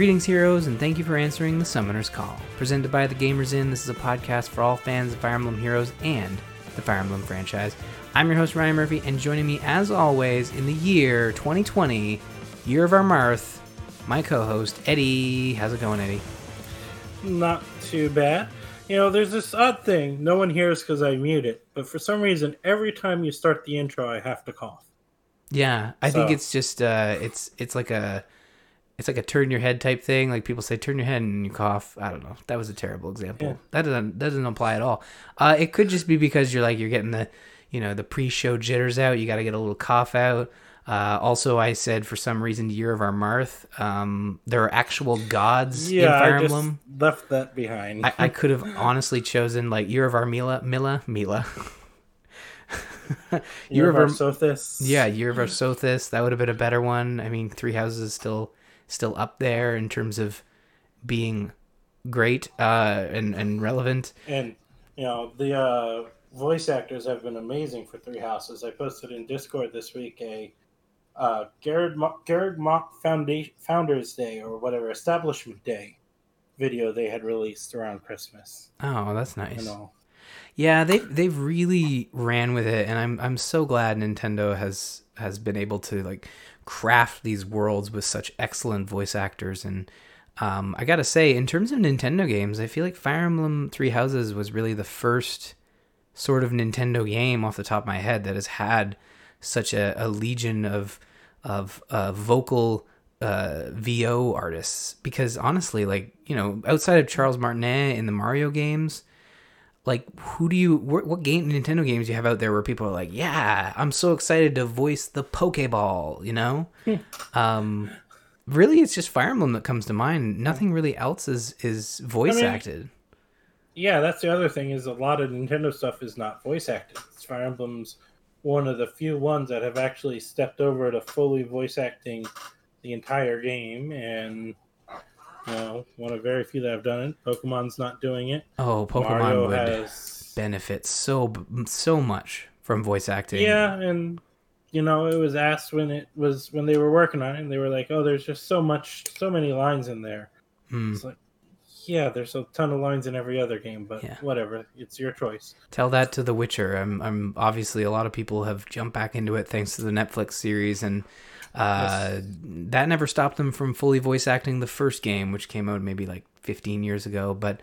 Greetings, heroes, and thank you for answering the Summoner's Call. Presented by The Gamers Inn, this is a podcast for all fans of Fire Emblem Heroes and the Fire Emblem franchise. I'm your host, Ryan Murphy, and joining me, as always, in the year 2020, year of our Marth, my co host, Eddie. How's it going, Eddie? Not too bad. You know, there's this odd thing. No one hears because I mute it, but for some reason, every time you start the intro, I have to cough. Yeah, I think it's just uh, it's it's like a it's like a turn your head type thing. Like people say, turn your head and you cough. I don't know. That was a terrible example. Yeah. That doesn't that doesn't apply at all. Uh, it could just be because you're like you're getting the you know the pre-show jitters out. You got to get a little cough out. Uh, also, I said for some reason, Year of Our Marth. Um, there are actual gods in Yeah, Fire I just Emblem. left that behind. I, I could have honestly chosen like Year of Our Mila, Mila, Mila. Year of Our- our Sothis. Yeah, Year of Our Sothis. That would have been a better one. I mean, Three Houses is still still up there in terms of being great uh, and and relevant. And, you know, the uh, voice actors have been amazing for Three Houses. I posted in Discord this week a uh, Garreg, Mo- Garreg Mach Foundation, Founders Day or whatever, Establishment Day video they had released around Christmas. Oh, that's nice. Yeah, they they've really ran with it, and I'm I'm so glad Nintendo has has been able to like craft these worlds with such excellent voice actors. And um, I gotta say, in terms of Nintendo games, I feel like Fire Emblem Three Houses was really the first sort of Nintendo game off the top of my head that has had such a, a legion of of uh, vocal uh, VO artists. Because honestly, like you know, outside of Charles Martinet in the Mario games like who do you what, what game nintendo games do you have out there where people are like yeah i'm so excited to voice the pokeball you know? Um really it's just fire emblem that comes to mind. Nothing really else is is voice I mean- acted. Yeah, that's the other thing is a lot of Nintendo stuff is not voice acted. It's Fire Emblem's one of the few ones that have actually stepped over to fully voice acting the entire game, and know, one of very few that have done it. Pokemon's not doing it. oh pokemon Mario would has, benefit so so much from voice acting yeah, and you know, it was asked when it was when they were working on it, and they were like, "Oh, there's just so much, so many lines in there." Hmm. It's like, yeah, there's a ton of lines in every other game, but Yeah. whatever, it's your choice. Tell that to The Witcher. I'm, I'm obviously a lot of people have jumped back into it thanks to the Netflix series, and uh, that never stopped them from fully voice acting the first game, which came out maybe like 15 years ago. But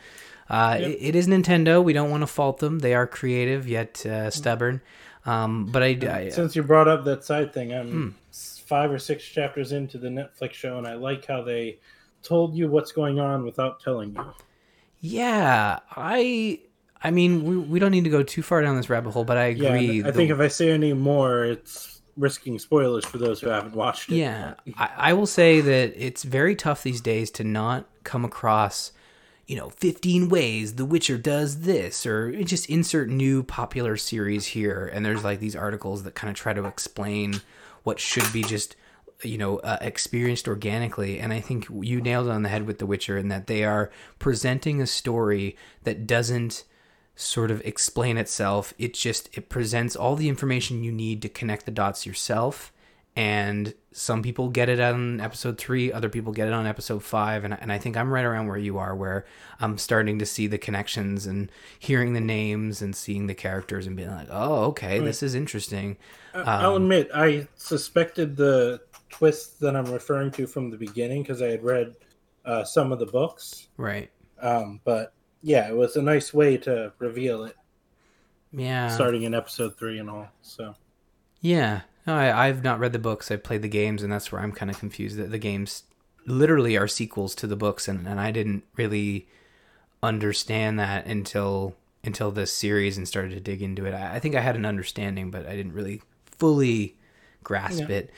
uh, Yep. it, it is Nintendo. We don't want to fault them. They are creative yet uh, stubborn. Um, but I, I Since you brought up that side thing, I'm Hmm. five or six chapters into the Netflix show, and I like how they told you what's going on without telling you. yeah, I. I mean, we, we don't need to go too far down this rabbit hole, but I Yeah, agree. I The- think if I say any more, it's risking spoilers for those who haven't watched it. Yeah, I, I will say that it's very tough these days to not come across, you know, 15 ways The Witcher does this, or just insert new popular series here. And there's like these articles that kind of try to explain what should be just, you know, uh, experienced organically. And I think you nailed it on the head with The Witcher in that they are presenting a story that doesn't sort of explain itself. It just it presents all the information you need to connect the dots yourself. And some people get it on episode three, other people get it on episode five, and and I think I'm right around where you are, where I'm starting to see the connections and hearing the names and seeing the characters and being like, oh, okay, this is interesting. I- I'll Um, admit, I suspected the twist that I'm referring to from the beginning because I had read uh, some of the books. Right? Um, but yeah, it was a nice way to reveal it, Yeah. starting in episode three and all. So Yeah, no, I, I've not read the books. I've played the games, and that's where I'm kind of confused. That the games literally are sequels to the books, and, and I didn't really understand that until until this series and started to dig into it. I, I think I had an understanding, but I didn't really fully grasp Yeah. it.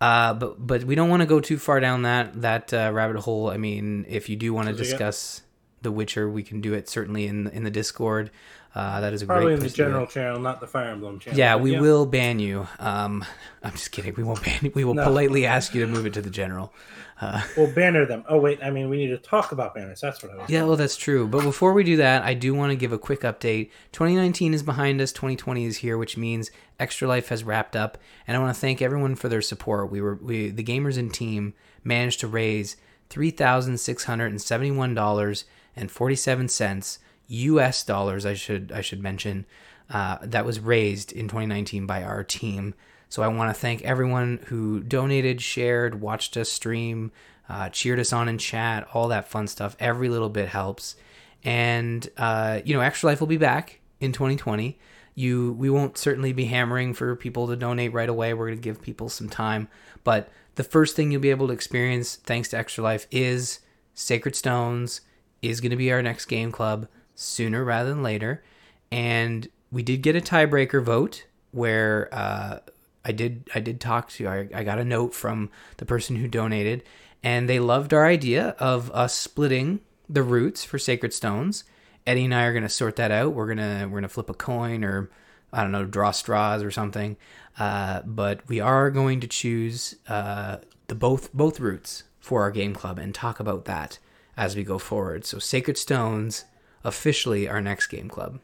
Uh, but but we don't want to go too far down that that uh, rabbit hole. I mean, if you do want to discuss The Witcher, we can do it certainly in in the Discord. Uh, that is a probably great in the place to do it. general channel, not the Fire Emblem channel. Yeah, we will ban you. Um, I'm just kidding. We won't ban you. We will No. politely ask you to move it to the general. Uh, We'll banner them. Oh wait, I mean we need to talk about banners. That's what I was. yeah, well, that's true. But before we do that, I do want to give a quick update. 2019 is behind us. 2020 is here, which means Extra Life has wrapped up, and I want to thank everyone for their support. We were we the Gamers Inn team managed to raise three thousand six hundred and seventy-one dollars and forty-seven cents U.S. dollars. I should I should mention uh, that was raised in 2019 by our team. So I want to thank everyone who donated, shared, watched us stream, uh, cheered us on in chat, all that fun stuff. Every little bit helps. And uh, you know, Extra Life will be back in 2020. You, we won't certainly be hammering for people to donate right away. We're going to give people some time, but the first thing you'll be able to experience, thanks to Extra Life, is Sacred Stones is going to be our next game club sooner rather than later. And we did get a tiebreaker vote where uh, I did I did talk to I, I got a note from the person who donated, and they loved our idea of us splitting the routes for Sacred Stones. Eddie and I are gonna sort that out. We're gonna we're gonna flip a coin or I don't know draw straws or something. Uh, but we are going to choose uh, the both both routes for our game club and talk about that as we go forward. So Sacred Stones officially our next game club.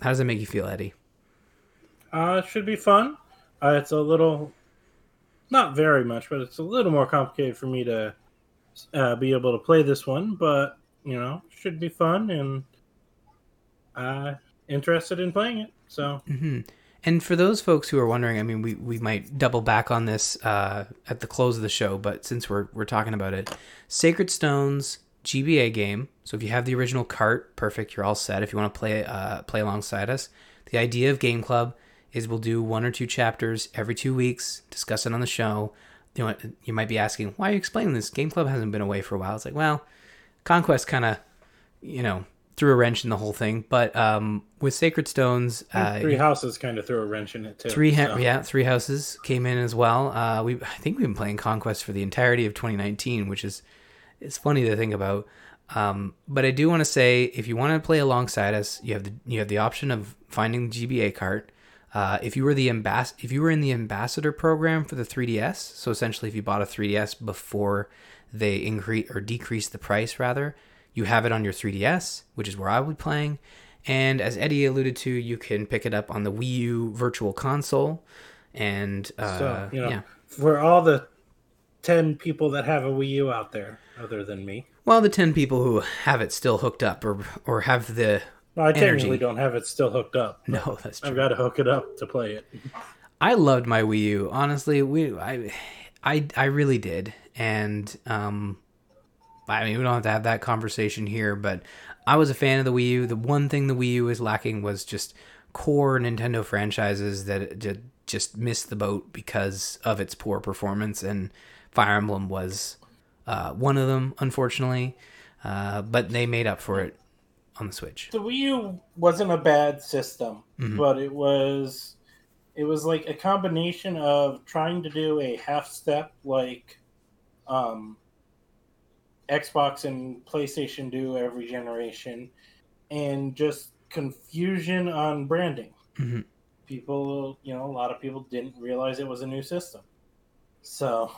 How does that make you feel, Eddie? Uh, it should be fun. Uh, it's a little, not very much, but it's a little more complicated for me to uh, be able to play this one. But you know, should be fun, and uh, interested in playing it. So. Mm-hmm. And for those folks who are wondering, I mean, we, we might double back on this uh, at the close of the show, but since we're we're talking about it, Sacred Stones GBA game. So if you have the original cart, perfect, you're all set. If you want to play uh, play alongside us, the idea of Game Club is we'll do one or two chapters every two weeks, discuss it on the show. You know, you might be asking, why are you explaining this? Game Club hasn't been away for a while. It's like, well, Conquest kind of, you know, threw a wrench in the whole thing. But um, with Sacred Stones, uh, three houses kind of threw a wrench in it too. Three, ha- so. yeah, three houses came in as well. Uh, we, I think we've been playing Conquest for the entirety of 2019, which is it's funny to think about. Um, but I do want to say, if you want to play alongside us, you have the you have the option of finding the GBA cart. Uh, if you were the ambas- if you were in the ambassador program for the 3DS, so essentially if you bought a 3DS before they increase or decrease the price, rather, you have it on your 3DS, which is where I will be playing. And as Eddie alluded to, you can pick it up on the Wii U Virtual Console. And uh, so, you know, yeah. for all the 10 people that have a Wii U out there, other than me. Well, the 10 people who have it still hooked up or, or have the. Well, I technically don't have it still hooked up. No, that's true. I've got to hook it up to play it. I loved my Wii U. Honestly, we I I I really did. And um I mean, we don't have to have that conversation here, but I was a fan of the Wii U. The one thing the Wii U is lacking was just core Nintendo franchises that just missed the boat because of its poor performance, and Fire Emblem was uh, one of them, unfortunately. Uh, but they made up for it on the Switch. The Wii U wasn't a bad system, mm-hmm. but it was it was like a combination of trying to do a half step like um, Xbox and PlayStation do every generation, and just confusion on branding. Mm-hmm. People, you know, a lot of people didn't realize it was a new system. So,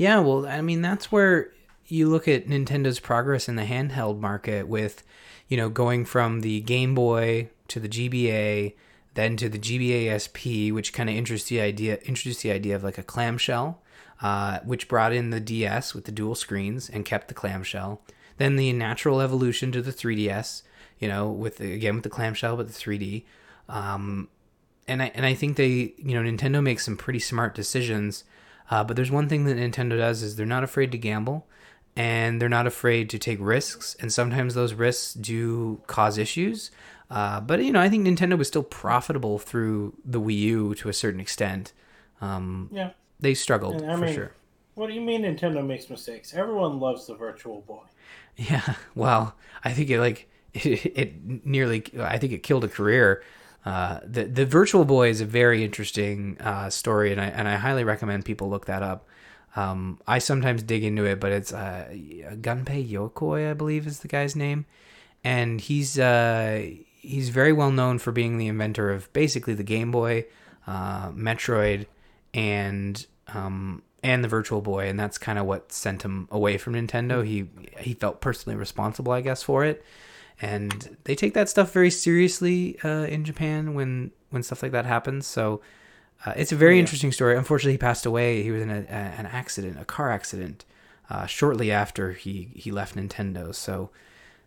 yeah, well, I mean, that's where you look at Nintendo's progress in the handheld market with, you know, going from the Game Boy to the GBA, then to the GBA SP, which kind of introduced the idea introduced the idea of like a clamshell uh, which brought in the DS with the dual screens and kept the clamshell. Then the natural evolution to the 3DS, you know, with the, again with the clamshell but the 3D. Um, and I and I think they, you know, Nintendo makes some pretty smart decisions. Uh, but there's one thing that Nintendo does is they're not afraid to gamble, and they're not afraid to take risks. And sometimes those risks do cause issues. Uh, but you know, I think Nintendo was still profitable through the Wii U to a certain extent. Um, yeah they struggled for mean, sure. What do you mean Nintendo makes mistakes? Everyone loves the Virtual Boy. Yeah, well, I think it like it, it nearly. I think it killed a career. Uh, the the Virtual Boy is a very interesting uh, story, and I and I highly recommend people look that up. Um, I sometimes dig into it, but it's uh, Gunpei Yokoi, I believe, is the guy's name, and he's uh, he's very well known for being the inventor of basically the Game Boy, uh, Metroid, and um, and the Virtual Boy, and that's kind of what sent him away from Nintendo. He he felt personally responsible, I guess, for it, and they take that stuff very seriously uh, in Japan when when stuff like that happens. So uh, it's a very yeah. interesting story. Unfortunately, he passed away. He was in a, a, an accident, a car accident, uh, shortly after he he left Nintendo. So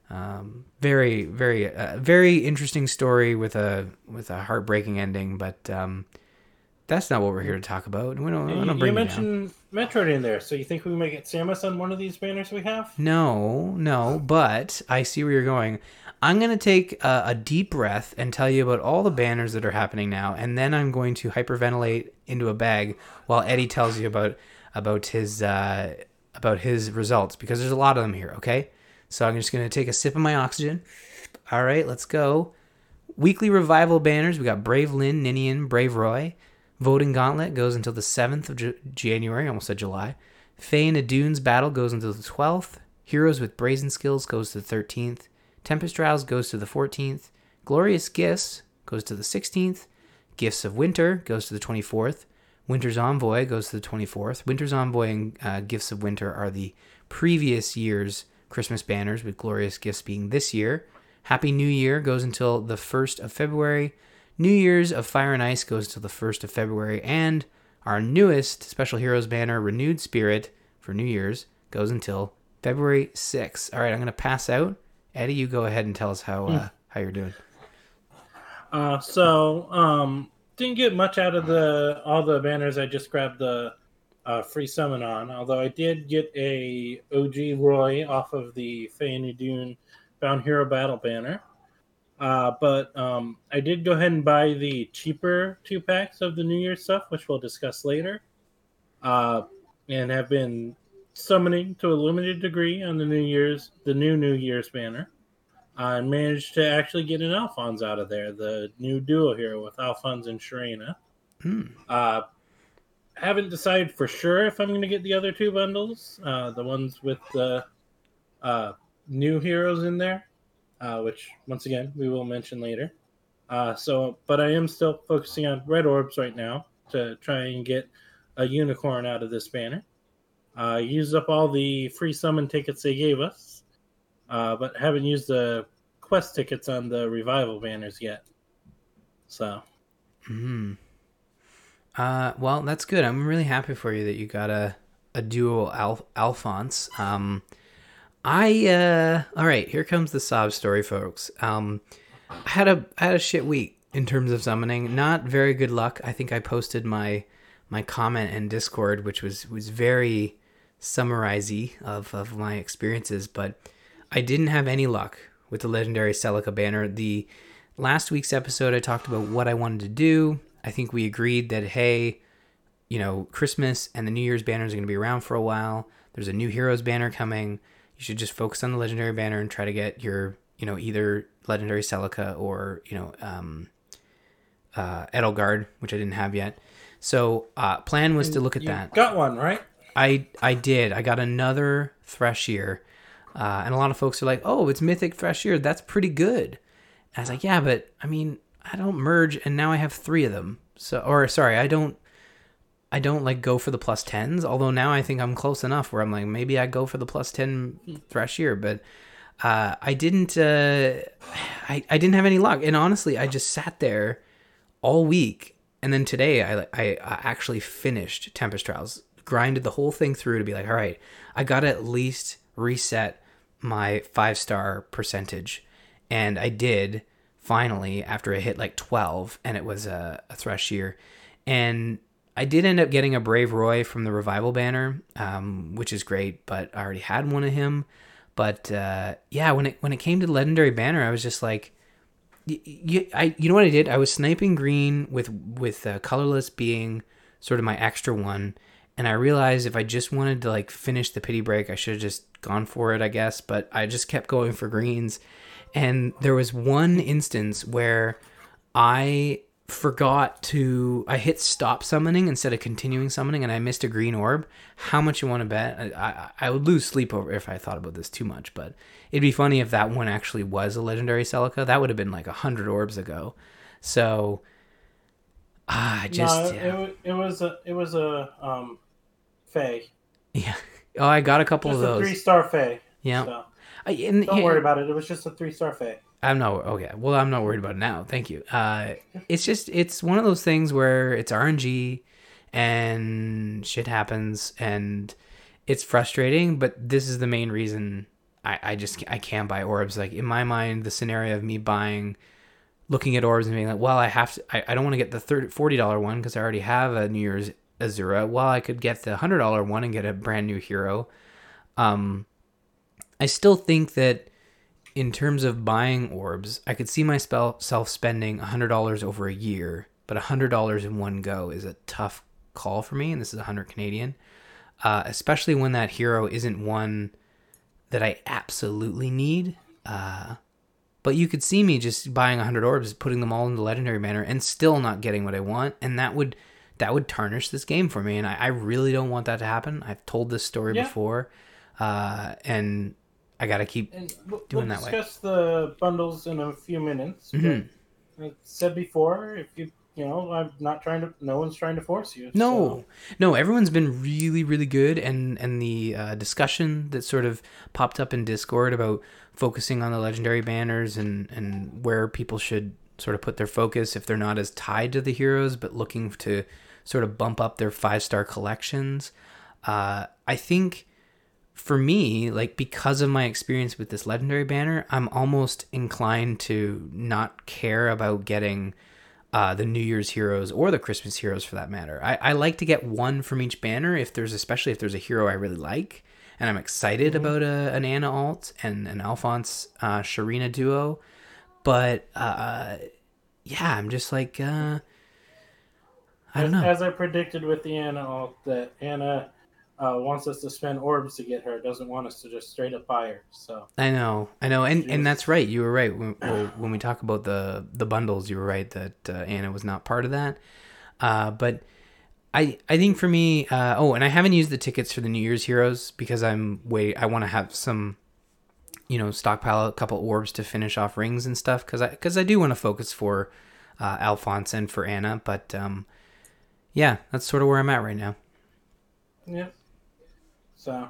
um, very very uh, very interesting story with a with a heartbreaking ending, but um, that's not what we're here to talk about. We don't, You, don't you bring you mentioned Metroid in there, so you think we might get Samus on one of these banners we have? No, no, but I see where you're going. I'm going to take a, a deep breath and tell you about all the banners that are happening now, and then I'm going to hyperventilate into a bag while Eddie tells you about about his uh, about his results because there's a lot of them here. Okay, so I'm just going to take a sip of my oxygen. All right, let's go. Weekly revival banners. We got Brave Lyn, Ninian, Brave Roy. Voting Gauntlet goes until the 7th of J- January, almost said July. Fae and Idunn's Battle goes until the 12th. Heroes with Brazen Skills goes to the 13th. Tempest Trials goes to the 14th. Glorious Gifts goes to the 16th. Gifts of Winter goes to the 24th. Winter's Envoy goes to the 24th. Winter's Envoy and uh, Gifts of Winter are the previous year's Christmas banners, with Glorious Gifts being this year. Happy New Year goes until the 1st of February. New Year's of Fire and Ice goes till the 1st of February. And our newest Special Heroes banner, Renewed Spirit, for New Year's goes until February 6th. All right, I'm going to pass out. Eddie, you go ahead and tell us how uh, how you're doing. Uh, so um, didn't get much out of the all the banners. I just grabbed the uh, free summon on. Although I did get a OG Roy off of the Fae and Idunn Bound Hero Battle banner. Uh, but um, I did go ahead and buy the cheaper two packs of the New Year stuff, which we'll discuss later. Uh, and have been summoning to a limited degree on the New Year's, the new New Year's banner. I managed to actually get an Alphonse out of there, the new duo hero with Alphonse and Sharena. Hmm. Uh, haven't decided for sure if I'm going to get the other two bundles, uh, the ones with the uh, new heroes in there, uh, which once again we will mention later. Uh, so, but I am still focusing on red orbs right now to try and get a unicorn out of this banner. Uh, used up all the free summon tickets they gave us, uh, but haven't used the quest tickets on the revival banners yet. So, Hmm. Uh, well, that's good. I'm really happy for you that you got a a duo Al- Alphonse. Um, I uh, all right. Here comes the sob story, folks. Um, I had a I had a shit week in terms of summoning. Not very good luck. I think I posted my my comment in Discord, which was was very summarizy of of my experiences, but I didn't have any luck with the legendary Celica banner. The last week's episode, I talked about what I wanted to do. I think we agreed that hey, you know, Christmas and the New Year's banners are going to be around for a while. There's a new Heroes banner coming. You should just focus on the legendary banner and try to get your, you know, either legendary Celica or you know, um, uh, Edelgard, which I didn't have yet. So, uh, plan was to look at you that. got one right. I I did. I got another Thrasir, uh, and a lot of folks are like, "Oh, it's Mythic Thrasir. That's pretty good." And I was like, "Yeah, but I mean, I don't merge, and now I have three of them. So, or sorry, I don't, I don't like go for the plus tens. Although now I think I'm close enough where I'm like, maybe I go for the plus ten Thrasir, but uh, I didn't. Uh, I I didn't have any luck, and honestly, I just sat there all week, and then today I I, actually finished Tempest Trials, grinded the whole thing through to be like, all right, I got to at least reset my five star percentage, and I did finally after I hit like twelve, and it was a, a Thrasir, and I did end up getting a Brave Roy from the Revival banner, um, which is great, but I already had one of him. But uh, yeah, when it when it came to the legendary banner, I was just like, y- y- I you know what I did? I was sniping green with with uh, colorless being sort of my extra one, and I realized if I just wanted to like finish the pity break, I should have just gone for it, I guess. But I just kept going for greens, and there was one instance where I forgot to I hit stop summoning instead of continuing summoning and I missed a green orb. How much you want to bet? I, I, I would lose sleep over if I thought about this too much, but it'd be funny if that one actually was a legendary Celica. That would have been like a hundred orbs ago. So ah, just no, yeah. it, it was a it was a um, Fae. yeah. Oh, I got a couple Just of those. three star Fae. yeah. So I, and, don't worry about it. It was just a three star Fae. I'm not okay. Well, I'm not worried about it now. Thank you. Uh, it's just it's one of those things where it's RNG and shit happens, and it's frustrating, but this is the main reason I, I just I can't buy orbs. Like in my mind, the scenario of me buying, looking at orbs and being like, well, I have to. I, I don't want to get the 30 forty dollar one because I already have a New Year's Azura. Well, I could get the hundred dollar one and get a brand new hero. Um, I still think that in terms of buying orbs, I could see myself spending hundred dollars over a year, but hundred dollars in one go is a tough call for me, and this is a hundred Canadian, uh, especially when that hero isn't one that I absolutely need. Uh, but you could see me just buying hundred orbs, putting them all in the legendary manner, and still not getting what I want, and that would that would tarnish this game for me, and I, I really don't want that to happen. I've told this story Yeah. before, uh, and I got to keep And we'll, Doing we'll that way. discuss the bundles in a few minutes. Mhm. I said before, if you you know, I'm not trying to. No one's trying to force you. No, no, everyone's been really, really good, and and the uh, discussion that sort of popped up in Discord about focusing on the legendary banners and and where people should sort of put their focus if they're not as tied to the heroes, but looking to sort of bump up their five star collections. Uh, I think for me, like because of my experience with this legendary banner, I'm almost inclined to not care about getting uh, the New Year's heroes or the Christmas heroes for that matter. I, I like to get one from each banner if there's especially if there's a hero I really like and I'm excited about a, an Anna alt and an Alphonse uh, Sharena duo. But uh, yeah, I'm just like uh, I don't know. As I predicted with the Anna alt, that Anna uh, wants us to spend orbs to get her. Doesn't want us to just straight up buy her. So I know, I know, and and that's right. You were right when, when we talk about the the bundles. You were right that uh, Anna was not part of that. Uh, but I I think for me, uh, oh, and I haven't used the tickets for the New Year's Heroes because I'm wait. I want to have some, you know, stockpile a couple orbs to finish off rings and stuff because I because I do want to focus for uh, Alphonse and for Anna. But um, yeah, that's sort of where I'm at right now. yeah. So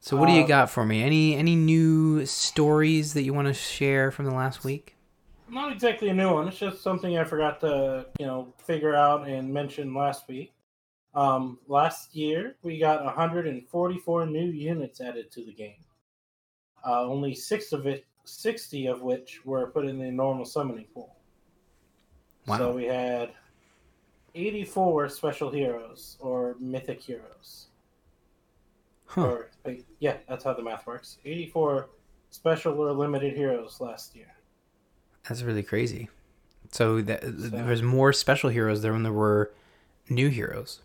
So what do you Uh, got for me? Any any new stories that you want to share from the last week? not exactly a new one. It's just something I forgot to you know figure out and mention last week. Um, last year we got 144 new units added to the game. Uh, only six of it, 60 of which were put in the normal summoning pool. Wow. So we had 84 special heroes or mythic heroes. Huh. Or yeah, that's how the math works. 84 special or limited heroes last year. That's really crazy. So that there was more special heroes there than there were new heroes.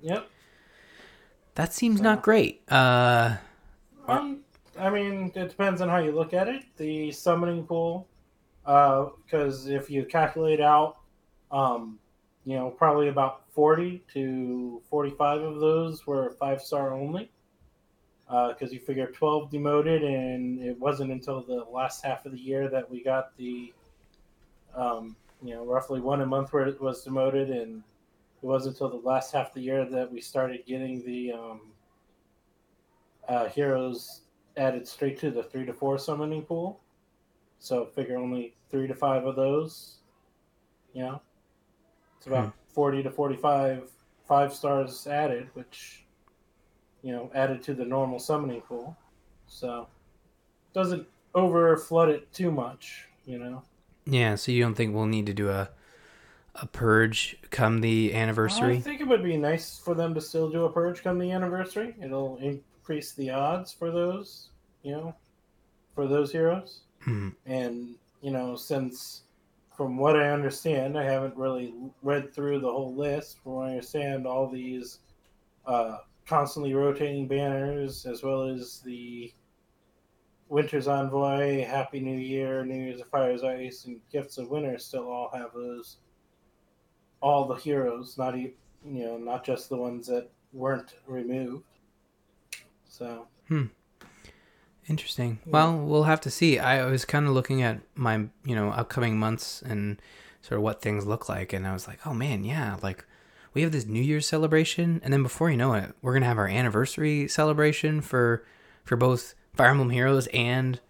Yep. That seems not great. Uh, Um, I mean, it depends on how you look at it. The summoning pool, because if you calculate out, um, you know, probably about 40 to 45 of those were five star only. Because you figure 12 demoted, and it wasn't until the last half of the year that we got the, um, you know, roughly one a month where it was demoted, and it wasn't until the last half of the year that we started getting the um, uh, heroes added straight to the three to four summoning pool. So figure only three to five of those. You know, it's about forty to forty-five five stars added, which you know added to the normal summoning pool. So doesn't over flood it too much. You know, yeah. So you don't think we'll need to do a a purge come the anniversary? I think it would be nice for them to still do a purge come the anniversary. It'll increase the odds for those. You know, for those heroes. Hmm. and you know since from what i understand i haven't really read through the whole list from what i understand all these uh, constantly rotating banners as well as the winter's envoy happy new year new year's of fire's ice and gifts of winter still all have those all the heroes not e- you know not just the ones that weren't removed so Hmm. Interesting. Yeah. Well, we'll have to see. I was kind of looking at my, you know, upcoming months and sort of what things look like, and I was like, oh man, yeah, like we have this New Year's celebration, and then before you know it, we're gonna have our anniversary celebration for for both Fire Emblem Heroes and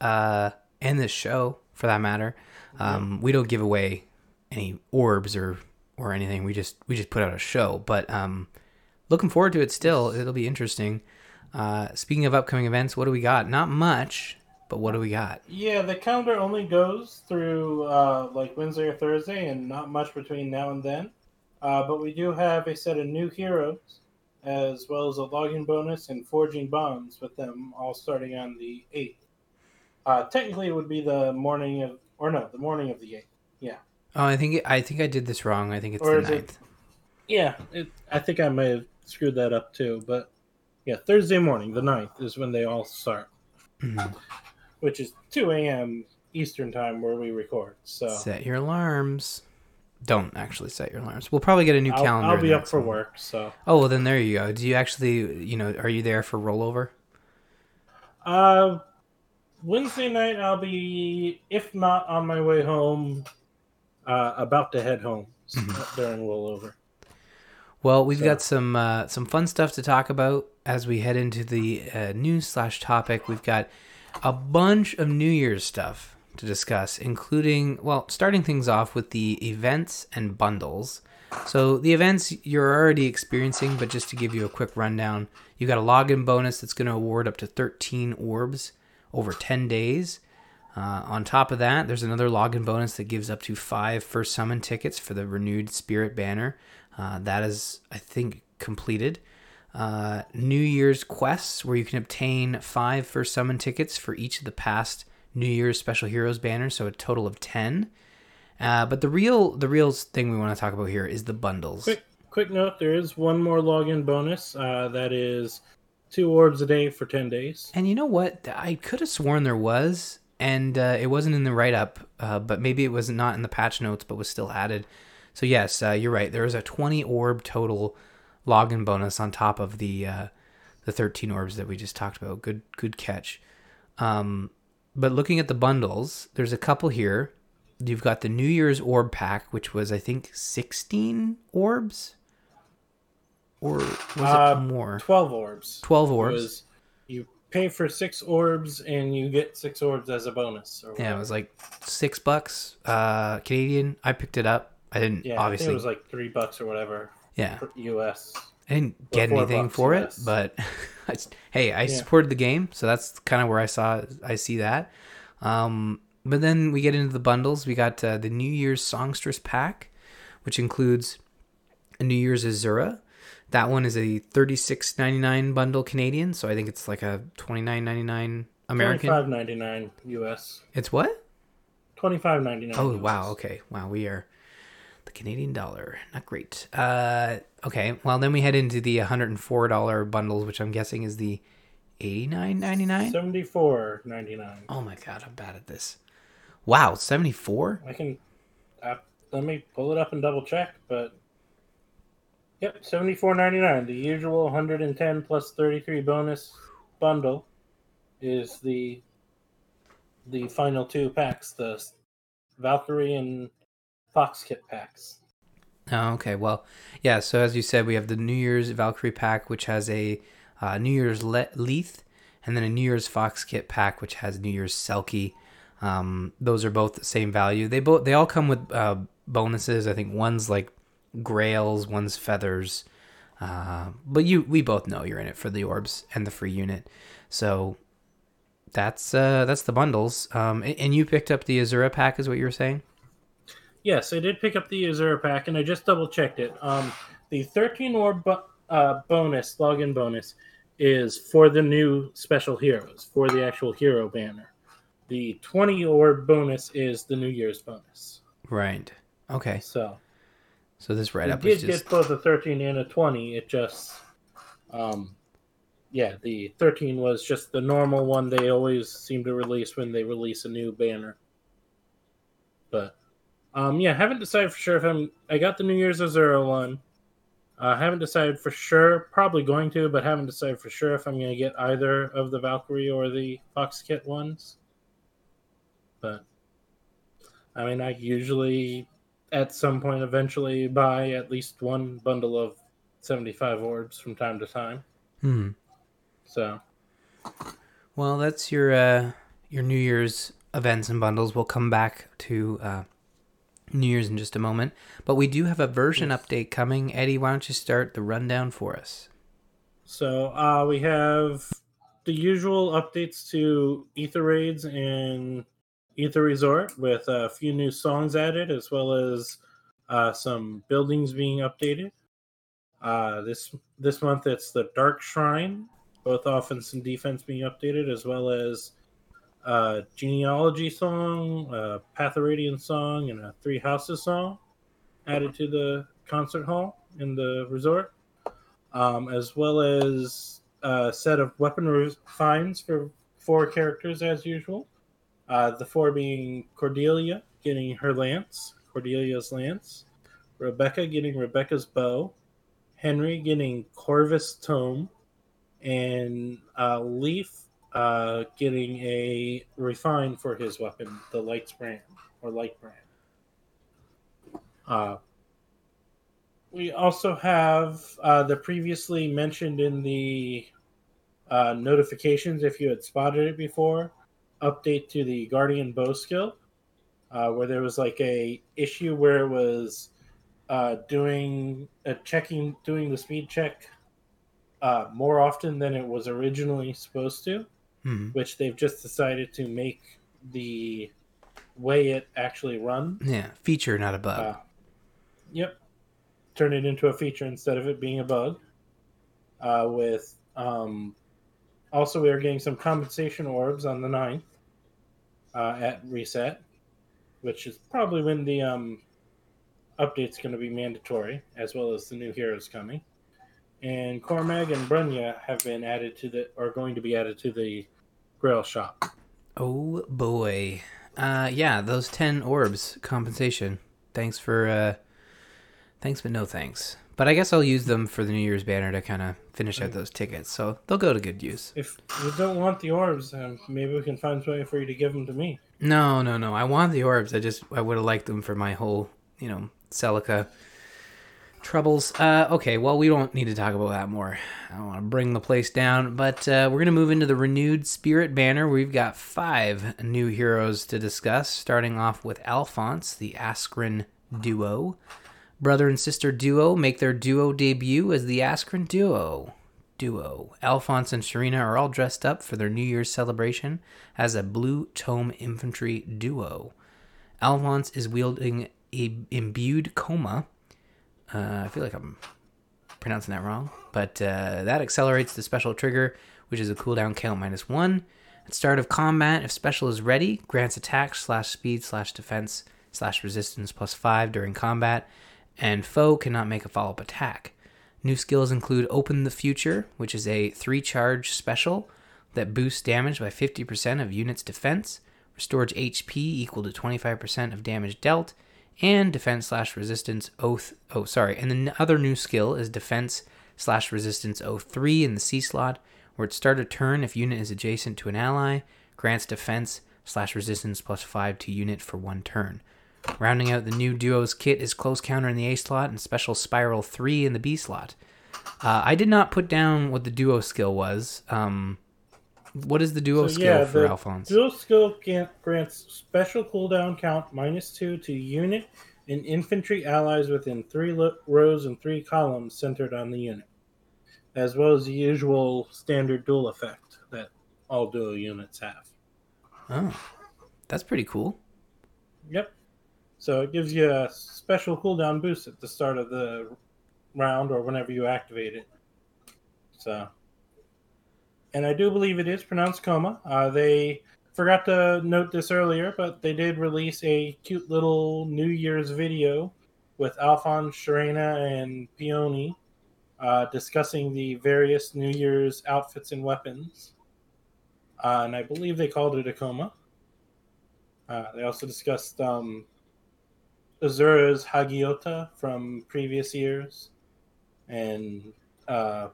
uh and this show for that matter. Um, we don't give away any orbs or or anything. We just we just put out a show, but um, looking forward to it. Still, it'll be interesting. Uh, speaking of upcoming events, what do we got? Not much, but what do we got? Yeah, the calendar only goes through uh, like Wednesday or Thursday, and not much between now and then. Uh, but we do have a set of new heroes, as well as a login bonus and forging bonds with them all starting on the eighth. Uh, technically, it would be the morning of, or no, the morning of the eighth. Yeah. Oh, I think I think I did this wrong. I think it's Or the is it- ninth. Yeah, it, I think I may have screwed that up too, but yeah, Thursday morning, the 9th, is when they all start, Mhm. which is 2 a.m. Eastern time where we record. So Set your alarms. Don't actually set your alarms. We'll probably get a new I'll, calendar. I'll be up for work. So Oh well, then there you go. Do you actually, you know, are you there for rollover? uh, Wednesday night, I'll be, if not on my way home, uh, about to head home Mhm. during rollover. Well, we've So- got some uh, some fun stuff to talk about as we head into the uh, news slash topic. We've got a bunch of New Year's stuff to discuss, including well, starting things off with the events and bundles. So the events you're already experiencing, but just to give you a quick rundown, you got a login bonus that's going to award up to 13 orbs over 10 days. Uh, on top of that, there's another login bonus that gives up to five first summon tickets for the renewed Spirit banner. Uh, that is, I think, completed. Uh, New Year's quests, where you can obtain five first summon tickets for each of the past New Year's Special Heroes banners, so a total of ten. Uh, but the real, the real thing we want to talk about here is the bundles. Quick, quick note: there is one more login bonus. Uh, that is two orbs a day for 10 days. And you know what? I could have sworn there was, and uh, it wasn't in the write up, uh, but maybe it was not in the patch notes, but was still added. So yes, uh, you're right. There is a 20 orb total login bonus on top of the uh, the 13 orbs that we just talked about. Good good catch. Um, but looking at the bundles, there's a couple here. You've got the New Year's orb pack, which was I think 16 orbs, or was Uh, it more? 12 orbs. 12 It orbs. was- you pay for six orbs and you get six orbs as a bonus. Yeah, it was like six bucks uh, Canadian. I picked it up. I didn't yeah, I obviously. think it was like three bucks or whatever yeah, US. I didn't get anything for US. it, but I hey, I Yeah. supported the game, so that's kind of where I saw I see that. Um, but then we get into the bundles. We got uh, the New Year's Songstress pack, which includes a New Year's Azura. That one is a thirty six ninety nine bundle Canadian, so I think it's like a twenty nine ninety nine American. Twenty-five ninety-nine US. It's what? Twenty-five ninety-nine. Oh US. wow, okay. Wow, we are the Canadian dollar. Not great. Uh okay, well then we head into the $104 bundles, which I'm guessing is the $89.99. 74.99. Oh my god, I'm bad at this. Wow, 74? I can. Uh, let me pull it up and double check, but. Yep, seventy-four ninety-nine. The usual one hundred and ten plus thirty-three bonus bundle is the the final two packs, the Valkyrie and Fox Kit packs. Oh, okay. Well, yeah, so as you said, we have the New Year's Valkyrie pack which has a uh, New Year's Le- Lethe and then a New Year's Fox Kit pack which has New Year's Selkie. Um, those are both the same value. They both they all come with uh, bonuses. I think one's like grails, one's feathers. Uh, but you we both know you're in it for the orbs and the free unit. So that's uh that's the bundles. Um, and, and you picked up the Azura pack is what you were saying? Yes, I did pick up the Azura pack, and I just double checked it. Um, the 13 orb bu- uh, bonus, login bonus, is for the new special heroes, for the actual hero banner. The 20 orb bonus is the New Year's bonus. Right. Okay. So So this write we up did just get both a 13 and a 20. It just, um, yeah, the 13 was just the normal one they always seem to release when they release a new banner. But, um, yeah, haven't decided for sure if I'm. I got the New Year's Azura one. I uh, haven't decided for sure. Probably going to, but haven't decided for sure if I'm going to get either of the Valkyrie or the Fox Kit ones. But, I mean, I usually at some point eventually buy at least one bundle of 75 orbs from time to time. Hmm. So, Well, that's your uh, your New Year's events and bundles. We'll come back to uh, New Year's in just a moment. But we do have a version update coming. Eddie, why don't you start the rundown for us? So uh, we have the usual updates to Aether Raids and Aether Resort with a few new songs added, as well as uh, some buildings being updated. Uh, this this month it's the Dark Shrine, both offense and defense being updated, as well as a genealogy song, a Path of Radiance song, and a Three Houses song added to the concert hall in the resort, um, as well as a set of weapon finds for four characters as usual. Uh, the four being Cordelia getting her lance, Cordelia's lance, Rebecca getting Rebecca's bow, Henry getting Corvus tome, and uh, Leif uh, getting a refine for his weapon, the Lights brand or Light brand. Uh, we also have uh, the previously mentioned in the uh, notifications, if you had spotted it before, update to the Guardian bow skill, uh, where there was like a issue where it was uh, doing a checking, doing the speed check uh, more often than it was originally supposed to, Hmm. which they've just decided to make the way it actually runs. Yeah, feature, not a bug. Uh, yep. Turn it into a feature instead of it being a bug. Uh, with um, also, we are getting some compensation orbs on the 9th uh, at reset, which is probably when the um, update's going to be mandatory, as well as the new heroes coming. And Cormag and Brunnya have been added to the, are going to be added to the Grail shop. oh boy. Uh, yeah, those 10 orbs compensation. Thanks for, uh, thanks, but no thanks. But I guess I'll use them for the New Year's banner to kind of finish out those tickets. So they'll go to good use. If you don't want the orbs, um, maybe we can find some way for you to give them to me. No, no, no. I want the orbs. I just I would have liked them for my whole, you know, Celica troubles. Uh, okay, well, we don't need to talk about that more. I don't want to bring the place down, but uh, we're gonna move into the renewed Spirit banner. We've got five new heroes to discuss, starting off with Alphonse, the Askran duo. Brother and sister duo make their duo debut as the Askran duo. Duo. Alphonse and Sharena are all dressed up for their New Year's celebration as a blue tome infantry duo. Alphonse is wielding a Imbued Koma. Uh, I feel like I'm pronouncing that wrong, but uh, that accelerates the special trigger, which is a cooldown count minus one. At start of combat, if special is ready, grants attack slash speed slash defense slash resistance plus five during combat, and foe cannot make a follow up attack. New skills include Open the Future, which is a three charge special that boosts damage by 50% of unit's defense, restores HP equal to 25% of damage dealt, and defense slash resistance oath. Oh, sorry. And the other new skill is defense slash resistance 03 in the C slot, where at start a turn, if unit is adjacent to an ally, grants defense slash resistance plus 5 to unit for one turn. Rounding out the new duo's kit is close counter in the A slot and special spiral 3 in the B slot. Uh, I did not put down what the duo skill was. Um, what is the duo So, skill yeah, for the Alphonse? Dual skill grants special cooldown count minus two to unit and infantry allies within three lo- rows and three columns centered on the unit, as well as the usual standard dual effect that all dual units have. Oh, that's pretty cool. Yep. So it gives you a special cooldown boost at the start of the round or whenever you activate it. So, and I do believe it is pronounced Koma. Uh, they forgot to note this earlier, but they did release a cute little New Year's video with Alphonse, Sharena, and Peony uh, discussing the various New Year's outfits and weapons. Uh, and I believe they called it a Koma. Uh, they also discussed um, Azura's Hagoita from previous years, and uh,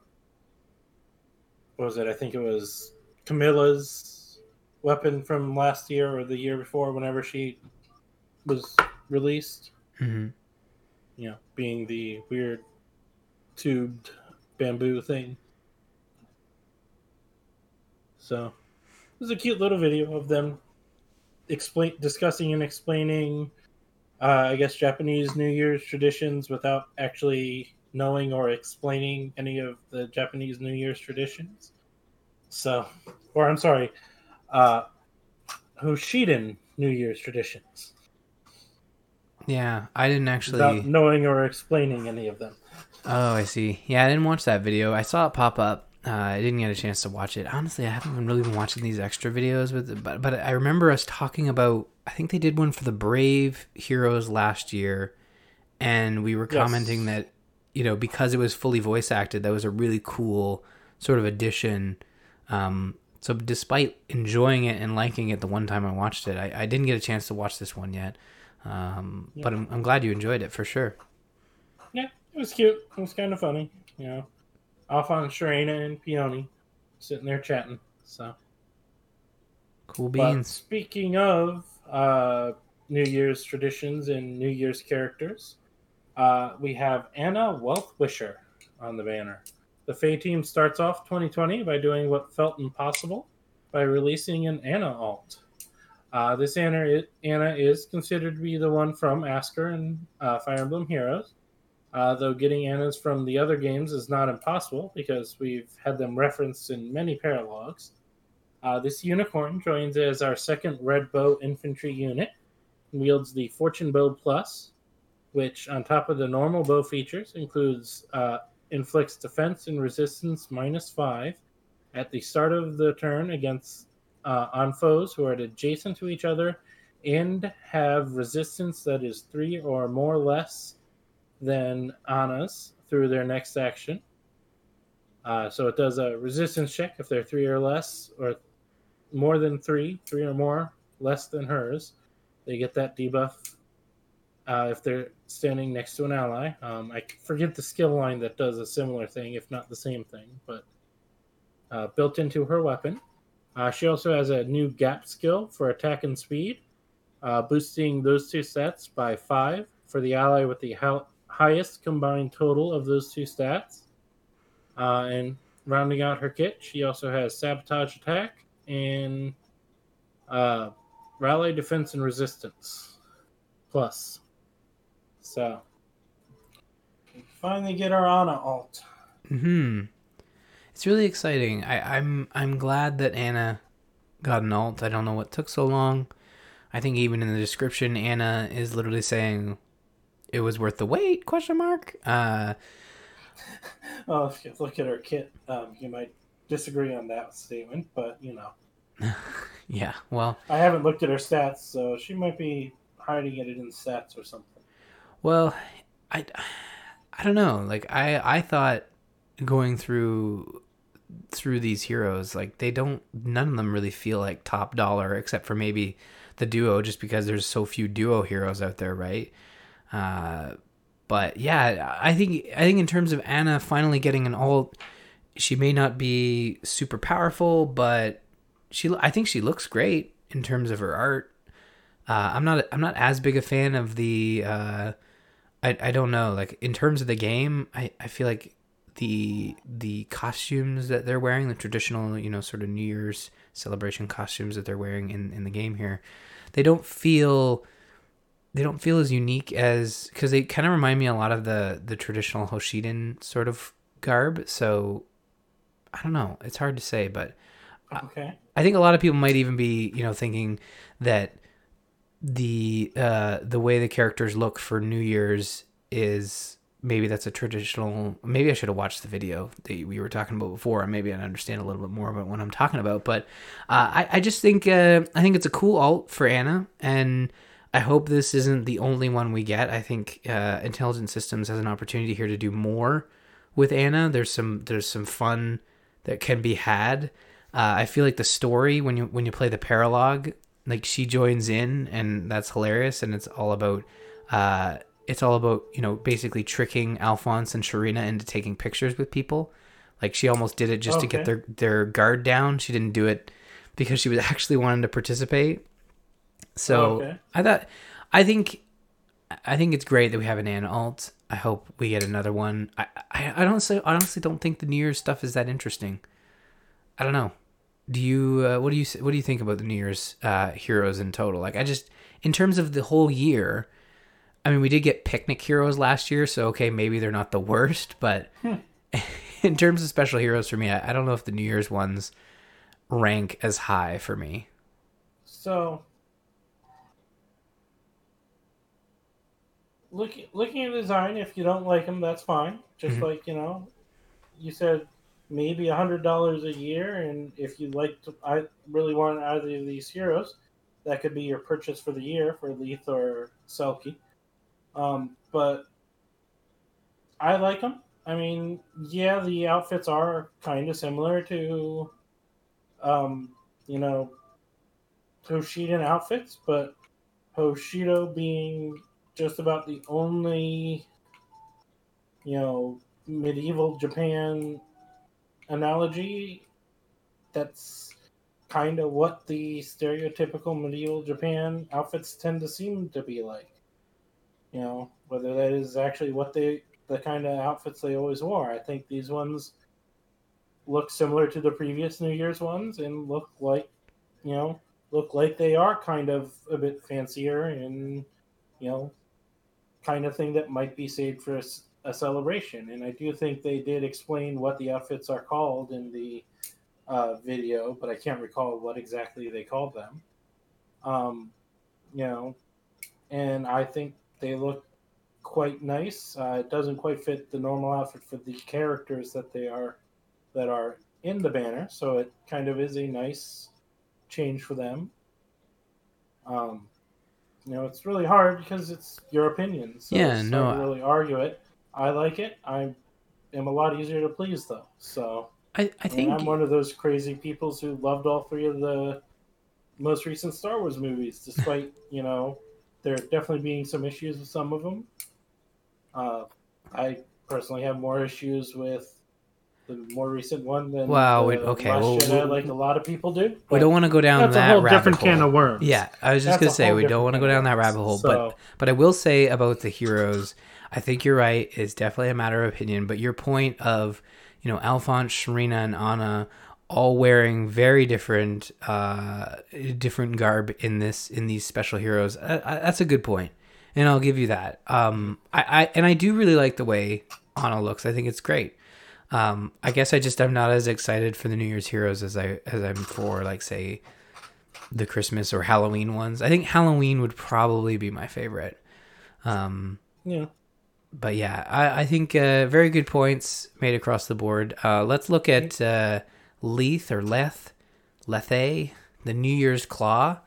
what was it? I think it was Camilla's weapon from last year or the year before, whenever she was released. hmm You know, being the weird tubed bamboo thing. So, it was a cute little video of them explain discussing and explaining uh, I guess, Japanese New Year's traditions without actually knowing or explaining any of the Japanese New Year's traditions. So, or I'm sorry, uh, Hoshiden New Year's traditions. Yeah, I didn't actually without knowing or explaining any of them. Oh, I see. Yeah, I didn't watch that video. I saw it pop up. Uh, I didn't get a chance to watch it. Honestly, I haven't even really been watching these extra videos with but but I remember us talking about I think they did one for the Brave Heroes last year and we were commenting yes. that you know, because it was fully voice acted, that was a really cool sort of addition. Um, so despite enjoying it and liking it the one time I watched it, I, I didn't get a chance to watch this one yet. Um, yeah. But I'm, I'm glad you enjoyed it for sure. Yeah, it was cute. It was kind of funny. You know, off on Sharena and Peony sitting there chatting. So cool beans. But speaking of uh, New Year's traditions and New Year's characters, uh, we have Anna Wealth Wisher on the banner. The Fae team starts off 2020 by doing what felt impossible by releasing an Anna alt. Uh, this Anna is, Anna is considered to be the one from Askr and uh, Fire Emblem Heroes, uh, though getting Annas from the other games is not impossible because we've had them referenced in many paralogs. Uh, this unicorn joins as our second Red Bow infantry unit, wields the Fortune Bow Plus, which, on top of the normal bow features, includes uh, inflicts defense and resistance minus five at the start of the turn against uh, on foes who are adjacent to each other and have resistance that is three or more less than Anna's through their next action. Uh, so it does a resistance check if they're three or less, or more than three, three or more, less than hers. They get that debuff uh, if they're standing next to an ally. Um, I forget the skill line that does a similar thing, if not the same thing, but uh, built into her weapon. Uh, she also has a new gap skill for attack and speed, uh, boosting those two stats by five for the ally with the highest combined total of those two stats. Uh, and rounding out her kit, she also has sabotage attack and uh, rally defense and resistance plus. So finally get our Anna alt. Hmm. It's really exciting. I, I'm I'm glad that Anna got an alt. I don't know what took so long. I think even in the description, Anna is literally saying it was worth the wait? Question mark. Uh, well, if you look at her kit, um, you might disagree on that statement, but you know. yeah. Well, I haven't looked at her stats, so she might be hiding it in stats or something. Well, I, I don't know. Like I, I thought going through through these heroes, like they don't. None of them really feel like top dollar, except for maybe the duo, just because there's so few duo heroes out there, right? Uh, but yeah, I think I think in terms of Anna finally getting an alt, she may not be super powerful, but she I think she looks great in terms of her art. Uh, I'm not I'm not as big a fan of the uh, I, I don't know. Like in terms of the game, I, I feel like the the costumes that they're wearing, the traditional, you know, sort of New Year's celebration costumes that they're wearing in, in the game here, they don't feel they don't feel as unique as because they kind of remind me a lot of the the traditional Hoshiden sort of garb. So I don't know. It's hard to say, but uh, okay. I, I think a lot of people might even be you know thinking that the uh the way the characters look for New Year's is maybe that's a traditional maybe I should have watched the video that we were talking about before. And maybe I'd understand a little bit more about what I'm talking about but uh, I, I just think uh, I think it's a cool alt for Anna and I hope this isn't the only one we get. I think uh, Intelligent Systems has an opportunity here to do more with Anna. There's some there's some fun that can be had. Uh, I feel like the story when you when you play the paralog like she joins in and that's hilarious and it's all about uh it's all about you know basically tricking alphonse and sharena into taking pictures with people. Like she almost did it just okay. to get their their guard down. She didn't do it because she was actually wanting to participate. So okay. i thought i think i think it's great that we have an an alt. I hope we get another one. I i, I don't say honestly don't think the new year's stuff is that interesting. I don't know do you uh, what do you what do you think about the New Year's uh, heroes in total? Like I just in terms of the whole year, I mean, we did get picnic heroes last year, so okay, maybe they're not the worst, but in terms of special heroes for me, I, I don't know if the New Year's ones rank as high for me. So, look, looking at design, if you don't like them, that's fine. Just Mhm. like you know, you said maybe a hundred dollars a year, and if you like to, I really want either of these heroes, that could be your purchase for the year for Leith or Selkie. Um, but I like them. I mean, yeah, the outfits are kind of similar to, um, you know, Hoshidan outfits, but Hoshido being just about the only, you know, medieval Japan analogy that's kind of what the stereotypical medieval Japan outfits tend to seem to be like. You know, whether that is actually what they, the kind of outfits they always wore. I think these ones look similar to the previous New Year's ones and look like, you know, look like they are kind of a bit fancier and, you know, kind of thing that might be saved for a, celebration. And I do think they did explain what the outfits are called in the uh, video, but I can't recall what exactly they called them. Um, you know, and I think they look quite nice. Uh, it doesn't quite fit the normal outfit for the characters that they are that are in the banner, so it kind of is a nice change for them. Um, you know, it's really hard because it's your opinion. So Yeah, no, really argue it. I like it. I am a lot easier to please though. So I, I think I'm one of those crazy people who loved all three of the most recent Star Wars movies, despite you know there definitely being some issues with some of them. Uh, I personally have more issues with the more recent one than Wow, the okay, Last well, Jedi, like a lot of people do. we don't want to go down that's that a whole rabbit different hole. can of worms. Yeah, I was just That's gonna say we don't want to go down that rabbit hole, So- but but I will say about the heroes, I think you're right. It's definitely a matter of opinion. But your point of you know Alphonse, Sharena, and Anna all wearing very different uh different garb in this in these special heroes. I, I, that's a good point, and I'll give you that. Um, I, I and I do really like the way Anna looks. I think it's great. Um, I guess I just I'm not as excited for the New Year's heroes as I as I'm for like say the Christmas or Halloween ones. I think Halloween would probably be my favorite. Um, Yeah. but yeah, I, I think uh, very good points made across the board. Uh, let's look at uh, Leith or Leth, Lethe, the New Year's Claw.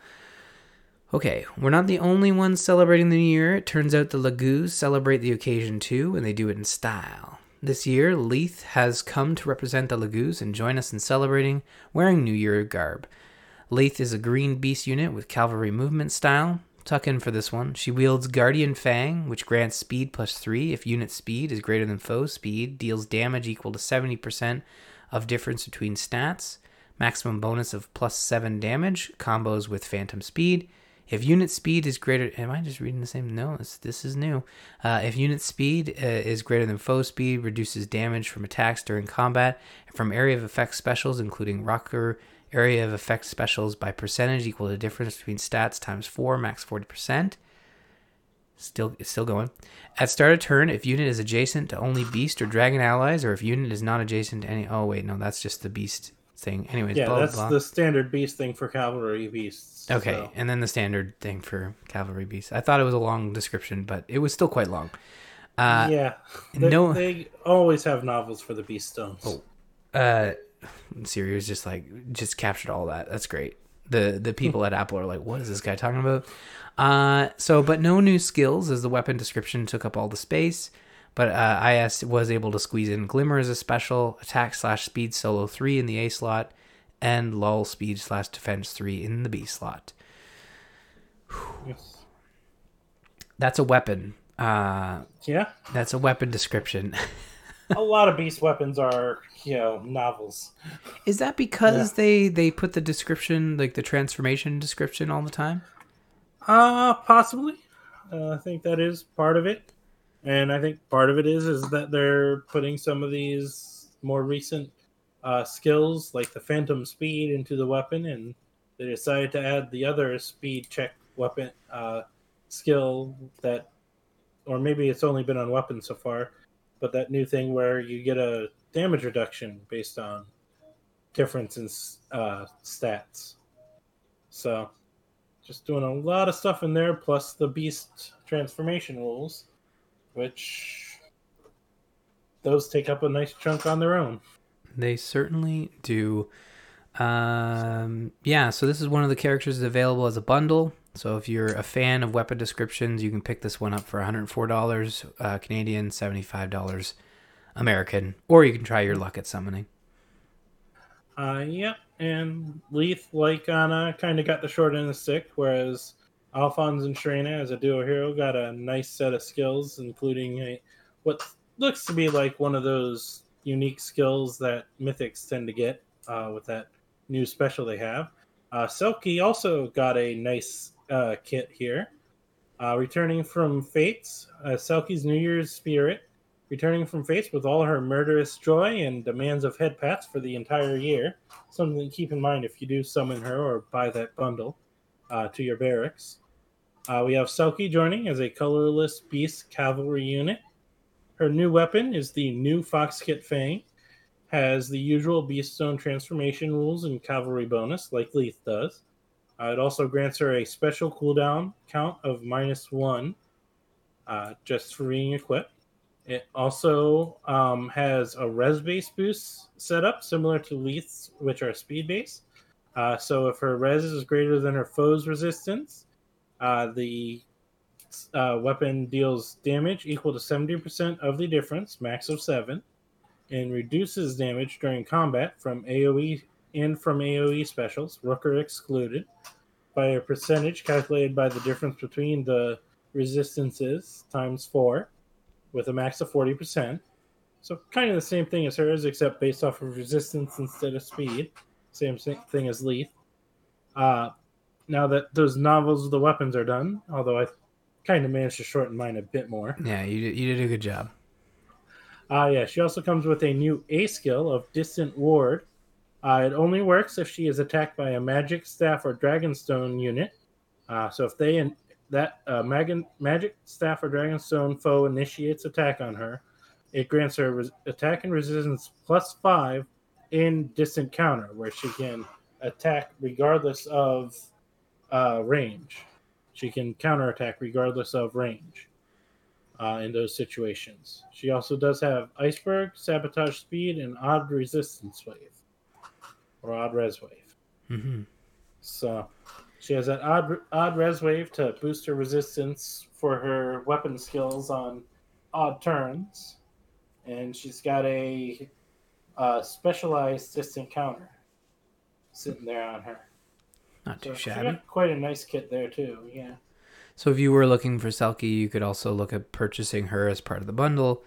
Okay, we're not the only ones celebrating the New Year. It turns out the Laguz celebrate the occasion too, and they do it in style. This year, Leith has come to represent the Laguz and join us in celebrating wearing New Year garb. Leith is a green beast unit with cavalry movement style. Tuck in for this one. She wields Guardian Fang, which grants speed plus 3 if unit speed is greater than foe speed, deals damage equal to 70% of difference between stats, maximum bonus of plus 7 damage, combos with Phantom Speed. If unit speed is greater, am I just reading the same? No, this, this is new. Uh, if unit speed uh, is greater than foe speed, reduces damage from attacks during combat and from area of effect specials, including Rokkr area of effect specials by percentage equal to difference between stats times four, max forty percent. Still, it's still going. At start of turn, if unit is adjacent to only beast or dragon allies, or if unit is not adjacent to any. Oh wait, no, that's just the beast thing. Anyways, Yeah, blah that's blah. the standard beast thing for cavalry beasts. Okay, so. and then the standard thing for cavalry beasts. I thought it was a long description, but it was still quite long. Uh, yeah. They, no- they always have novels for the beast stones. Oh. uh, Siri was just like just captured all that. That's great. The the people at Apple are like, what is this guy talking about? Uh, so but no new skills as the weapon description took up all the space. But uh, IS was able to squeeze in Glimmer as a special, attack slash speed solo three in the A slot, and lull speed slash defense three in the B slot. Yes. That's a weapon. Uh, Yeah. that's a weapon description. a lot of beast weapons are, you know, novels. Is that because they they put the description like the transformation description all the time? Uh, possibly. Uh, I think that is part of it, and I think part of it is is that they're putting some of these more recent uh, skills, like the Phantom Speed, into the weapon, and they decided to add the other speed check weapon uh, skill that or maybe it's only been on weapons so far, but that new thing where you get a damage reduction based on difference in uh, stats. So, just doing a lot of stuff in there, plus the beast transformation rules, which those take up a nice chunk on their own. They certainly do. Um, yeah, so this is one of the characters available as a bundle. So if you're a fan of weapon descriptions, you can pick this one up for $104 uh, Canadian, $75 American, or you can try your luck at summoning. Uh, yeah, and Leith, like Anna, kind of got the short end of the stick, whereas Alphonse and Sharena, as a duo hero, got a nice set of skills, including a, what looks to be like one of those unique skills that mythics tend to get uh, with that new special they have. Uh, Selkie also got a nice uh, kit here. Uh, returning from Fates, uh, Selkie's New Year's Spirit, returning from Fates with all her murderous joy and demands of head pats for the entire year. Something to keep in mind if you do summon her or buy that bundle uh, to your barracks. Uh, we have Selkie joining as a colorless beast cavalry unit. Her new weapon is the new Foxkit Fang. Has the usual Beast Beaststone transformation rules and cavalry bonus, like Leith does. Uh, it also grants her a special cooldown count of minus one, uh, just for being equipped. It also um, has a res base boost setup, similar to Leith's, which are speed base. Uh, so if her res is greater than her foe's resistance, uh, the uh, weapon deals damage equal to 70% of the difference, max of 7, and reduces damage during combat from AoE and from AoE specials, Rokkr excluded, by a percentage calculated by the difference between the resistances times 4, with a max of 40%. So kind of the same thing as hers, except based off of resistance instead of speed. Same thing as Leith. Uh, now that those novels of the weapons are done, although I kind of managed to shorten mine a bit more. Yeah, you did, you did a good job. Uh, yeah, she also comes with a new A skill of Distant Ward. Uh, it only works if she is attacked by a magic staff or dragonstone unit. Uh, so if they and that uh, mag- magic staff or dragonstone foe initiates attack on her, it grants her res- attack and resistance plus five in distant counter, where she can attack regardless of uh, range. She can counterattack regardless of range uh, in those situations. She also does have Iceberg, Sabotage Speed, and Odd Resistance Wave, or Odd Res Wave. Mm-hmm. So she has that odd, odd Res Wave to boost her resistance for her weapon skills on odd turns. And she's got a, a specialized distant counter sitting there on her. Not too So shabby. quite a nice kit there too. Yeah. So if you were looking for Selkie, you could also look at purchasing her as part of the bundle.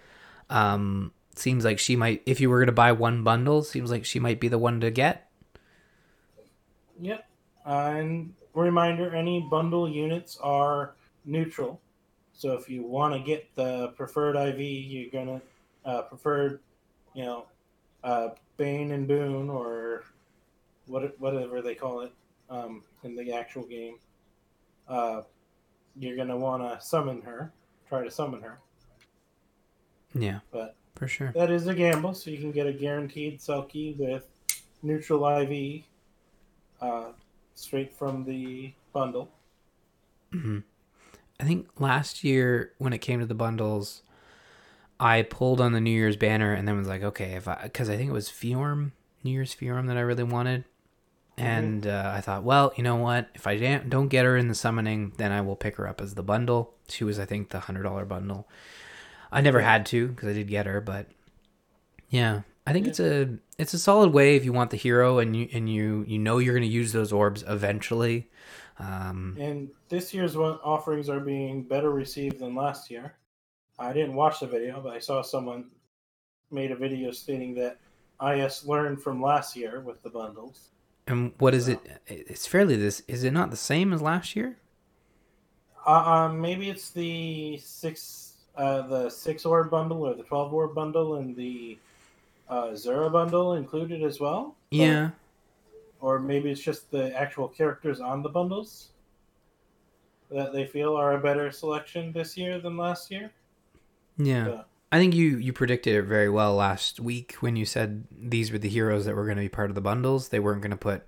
Um, seems like she might, if you were going to buy one bundle, seems like she might be the one to get. Yep. Uh, and reminder: any bundle units are neutral. So if you want to get the preferred IV, you're gonna uh, preferred, you know, uh, Bane and Boon or what whatever they call it um, in the actual game. Uh, you're gonna want to summon her, try to summon her, Yeah, but for sure. that is a gamble. So you can get a guaranteed Selkie with neutral IV, uh, straight from the bundle. hmm I think last year when it came to the bundles, I pulled on the New Year's banner and then was like, okay, if I, because I think it was Fiorm, New Year's Fiorm that I really wanted. And uh, I thought, well, you know what? If I don't don't get her in the summoning, then I will pick her up as the bundle. She was, I think, the hundred dollar bundle. I never had to because I did get her, but yeah, I think Yeah. it's a it's a solid way if you want the hero and you and you you know you're going to use those orbs eventually. Um, And this year's one offerings are being better received than last year. I didn't watch the video, but I saw someone made a video stating that IS learned from last year with the bundles. And what is it? It's fairly this. Is it not the same as last year? Uh, um, maybe it's the six, uh, the six orb bundle or the twelve orb bundle and the uh, Zura bundle included as well. Yeah. or maybe it's just the actual characters on the bundles. that they feel are a better selection this year than last year. Yeah. I think you you predicted it very well last week when you said these were the heroes that were going to be part of the bundles. They weren't going to put,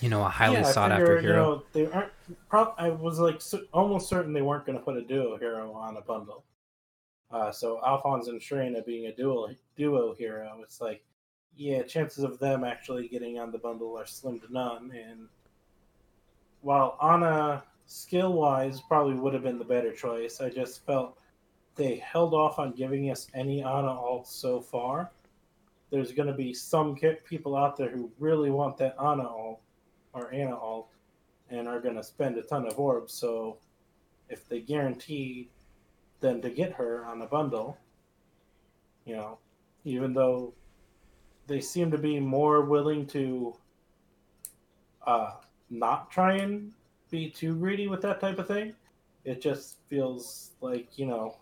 you know, a highly I sought figure, after You hero. know, they aren't. Prob- I was like cer- almost certain they weren't going to put a duo hero on a bundle. Uh, so Alphonse and Sharena being a dual duo hero, it's like, yeah, chances of them actually getting on the bundle are slim to none. And while Anna skill wise probably would have been the better choice, I just felt they held off on giving us any Anna alt so far. There's going to be some people out there who really want that Anna alt or Anna alt and are going to spend a ton of orbs. So if they guarantee them to get her on a bundle, you know, even though they seem to be more willing to uh, not try and be too greedy with that type of thing, it just feels like, you know,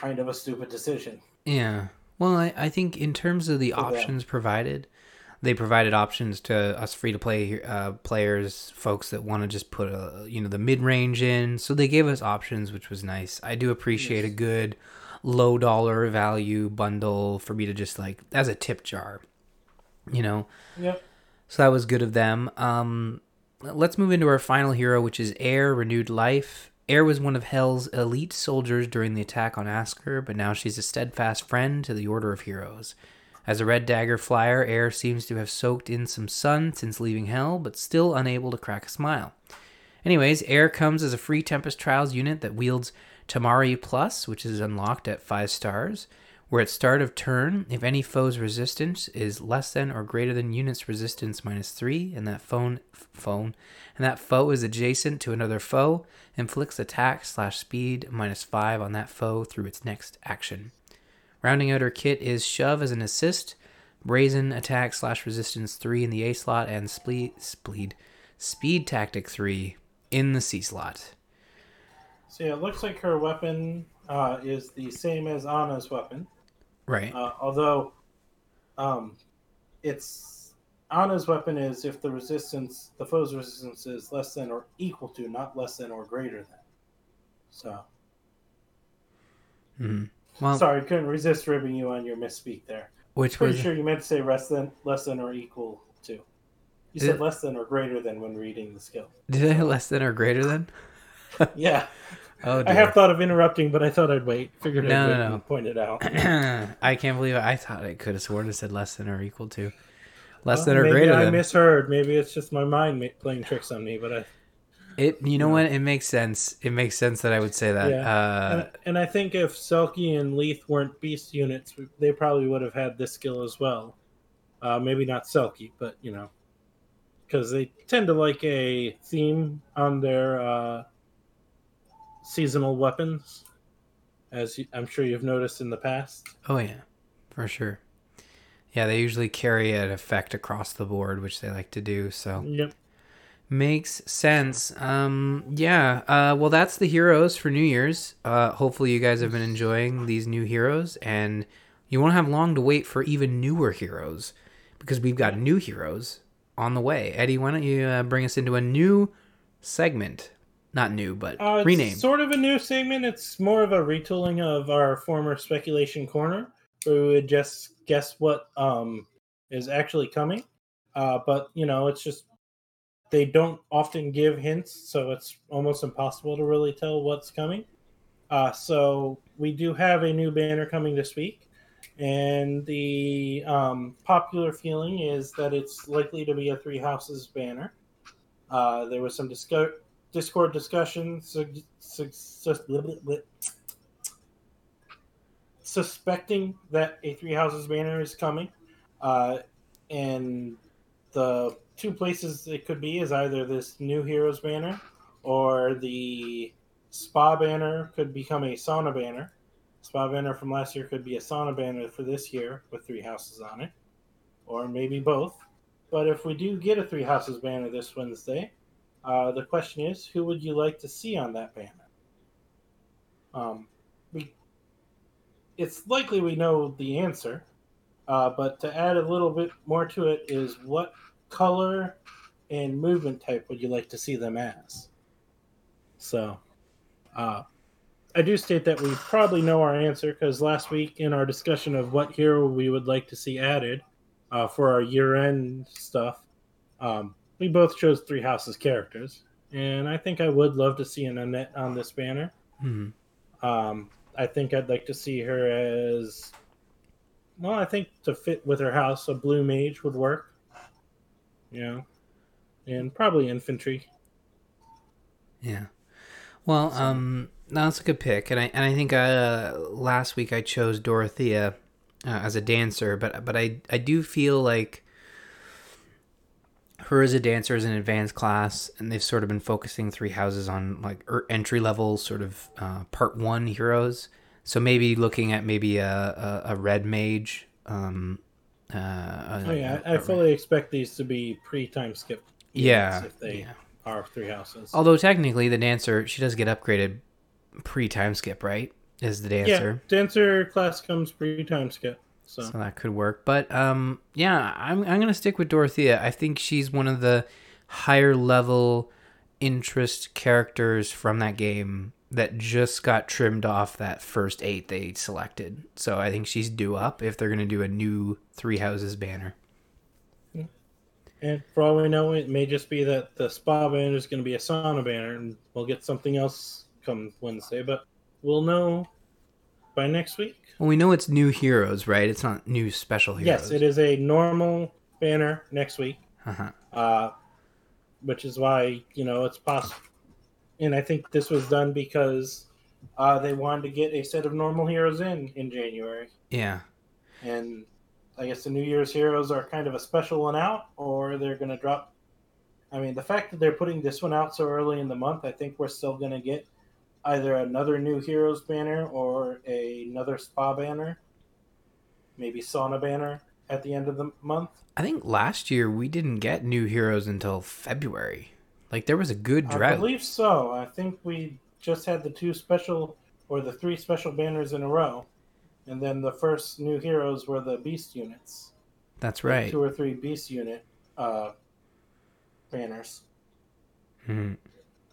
kind of a stupid decision. Yeah. Well, I, I think in terms of the For options provided, they provided options to us free to play uh, players, folks that want to just put a you know the mid range in. So they gave us options, which was nice. I do appreciate a good low dollar value bundle for me to just like as a tip jar, you know. Yep. So that was good of them. Um, let's move into our final hero, which is Eir Renewed Life. Eir was one of Hel's elite soldiers during the attack on Askr, but now she's a steadfast friend to the Order of Heroes. As a Red Dagger flyer, Eir seems to have soaked in some sun since leaving Hell, but still unable to crack a smile. Anyways, Eir comes as a free Tempest Trials unit that wields Tamari Plus, which is unlocked at 5 stars, where at start of turn, if any foe's resistance is less than or greater than unit's resistance minus 3, and that phone phone and that foe is adjacent to another foe, inflicts attack slash speed minus 5 on that foe through its next action. Rounding out her kit is Shove as an assist, Brazen attack slash resistance 3 in the A slot, and Spleed, Speed Tactic 3 in the C slot. So yeah, it looks like her weapon uh, is the same as Anna's weapon. Right. Uh, although, um, it's Anna's weapon is if the resistance, the foe's resistance is less than or equal to, not less than or greater than. So hmm Well, sorry, couldn't resist ribbing you on your misspeak there. which Pretty was sure you meant to say less than, less than or equal to. You said less than or greater than when reading the skill. did I less than or greater than? Yeah, Oh, I have thought of interrupting, but I thought I'd wait. Figured No, I'd no, no. point it out. I can't believe it. I thought I could have sworn it said less than or equal to. Less than or maybe greater I than. misheard. Maybe it's just my mind playing tricks on me. But I It you know what? It makes sense. It makes sense that I would say that. Yeah. Uh, and, and I think if Selkie and Leith weren't beast units, they probably would have had this skill as well. Uh, maybe not Selkie, but you know, because they tend to like a theme on their uh, seasonal weapons, as you, I'm sure you've noticed in the past. oh yeah, for sure. Yeah, they usually carry an effect across the board, which they like to do. So Yep. makes sense. Um, yeah. Uh, well, that's the heroes for New Year's. Uh, hopefully, you guys have been enjoying these new heroes, and you won't have long to wait for even newer heroes because we've got new heroes on the way. Eddie, why don't you uh, bring us into a new segment? Not new, but Uh, it's renamed. sort of a new segment. It's more of a retooling of our former speculation corner, where we would just guess what um, is actually coming. Uh, but you know, it's just they don't often give hints, so it's almost impossible to really tell what's coming. Uh, so we do have a new banner coming this week, and the um, popular feeling is that it's likely to be a Three Houses banner. Uh, there was some disco- Discord discussion su- su- suspecting that a Three Houses banner is coming, uh, and the two places it could be is either this new Heroes banner or the Spa banner could become a Sauna banner. Spa banner from last year could be a Sauna banner for this year with three houses on it, or maybe both. But if we do get a Three Houses banner this Wednesday, uh, the question is, who would you like to see on that banner? Um, we, it's likely we know the answer, uh, but to add a little bit more to it is what color and movement type would you like to see them as? So, uh, I do state that we probably know our answer because last week in our discussion of what hero we would like to see added uh, for our year end stuff, um, we both chose Three Houses characters. And I think I would love to see an Annette on this banner. hmm Um, I think I'd like to see her as well. I think to fit with her house, a blue mage would work. You know, and probably infantry. Yeah. Well, um, that's a good pick, and I and I think uh, last week I chose Dorothea uh, as a dancer, but but I I do feel like her as a dancer is an advanced class, and they've sort of been focusing Three Houses on like er, entry level sort of uh, part one heroes. So maybe looking at maybe a a, a red mage. Um, uh, a- Oh yeah, I, fully expect these to be pre-time skip. yeah, if they yeah. are three houses. Although technically the dancer she does get upgraded pre time skip, right? Is the dancer? yeah, dancer. class comes pre-time skip. So, So that could work. But um yeah, I'm I'm gonna stick with Dorothea. I think she's one of the higher level interest characters from that game that just got trimmed off that first eight they selected. So I think she's due up if they're gonna do a new three houses banner. and for all we know, it may just be that the spa banner is going to be a sauna banner, and we'll get something else come Wednesday. But we'll know by next week. Well we know it's new heroes, right? It's not new special heroes. Yes, it is a normal banner next week, Uh-huh. uh, which is why you know it's possible. And I think this was done because uh, they wanted to get a set of normal heroes in in January, Yeah. and I guess the New Year's heroes are kind of a special one out, or they're going to drop. I mean, the fact that they're putting this one out so early in the month, I think we're still going to get either another new heroes banner or another spa banner, maybe sauna banner at the end of the month. I think last year we didn't get new heroes until February. Like there was a good drought. I believe so. I think we just had the two special or the three special banners in a row. And then the first new heroes were the beast units. That's right. Two or three beast unit uh, banners. Mm-hmm.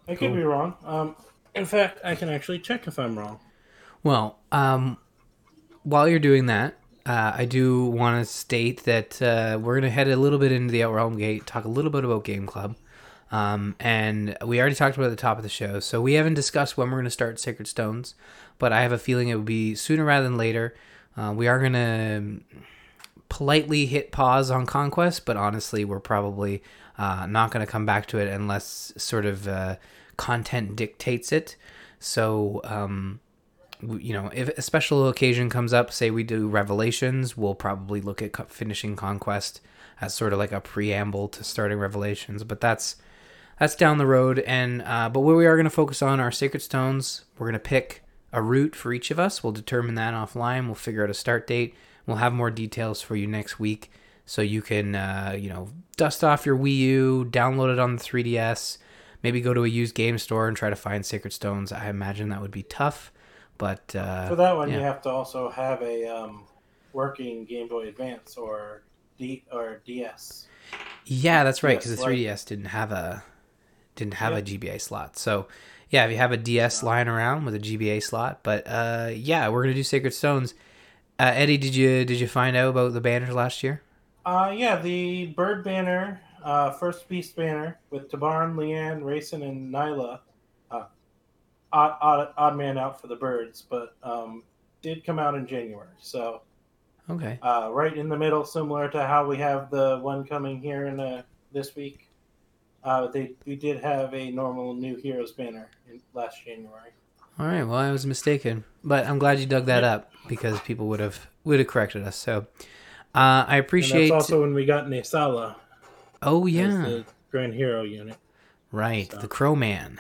I Cool. could be wrong. Um, in fact, I can actually check if I'm wrong. Well, um, while you're doing that, uh, I do want to state that uh, we're going to head a little bit into the Outrealm Gate, talk a little bit about Game Club. Um, and we already talked about the top of the show, so we haven't discussed when we're going to start Sacred Stones, but I have a feeling it would be sooner rather than later. Uh, we are going to politely hit pause on Conquest, but honestly, we're probably uh, not going to come back to it unless sort of uh, content dictates it. So, um, you know, if a special occasion comes up, say we do Revelations, we'll probably look at finishing Conquest as sort of like a preamble to starting Revelations. But that's that's down the road. And uh, but what we are going to focus on are Sacred Stones. We're going to pick a route for each of us. We'll determine that offline. We'll figure out a start date. We'll have more details for you next week, so you can uh, you know dust off your Wii U, download it on the 3DS. Maybe go to a used game store and try to find Sacred Stones. I imagine that would be tough, but uh, For that one, yeah. you have to also have a um, working Game Boy Advance or D or DS. Yeah, that's right. Because the 3DS didn't have a didn't have Yeah. a GBA slot. So yeah, if you have a DS lying around with a GBA slot, but uh, yeah, we're gonna do Sacred Stones. Uh, Eddie, did you did you find out about the banners last year? Uh, yeah, the bird banner, uh, first beast banner with Tibarn, Leanne, Reyson, and Nailah. Uh, odd, odd, odd man out for the birds, but um, did come out in January. So Okay. uh, right in the middle, similar to how we have the one coming here in uh, this week. Uh, but they we did have a normal new heroes banner in last January. All right. Well, I was mistaken, but I'm glad you dug that up because people would have would have corrected us. So uh, I And appreciate. that's also when we got Naesala oh yeah, the Grand Hero unit. right. so. The Crow Man,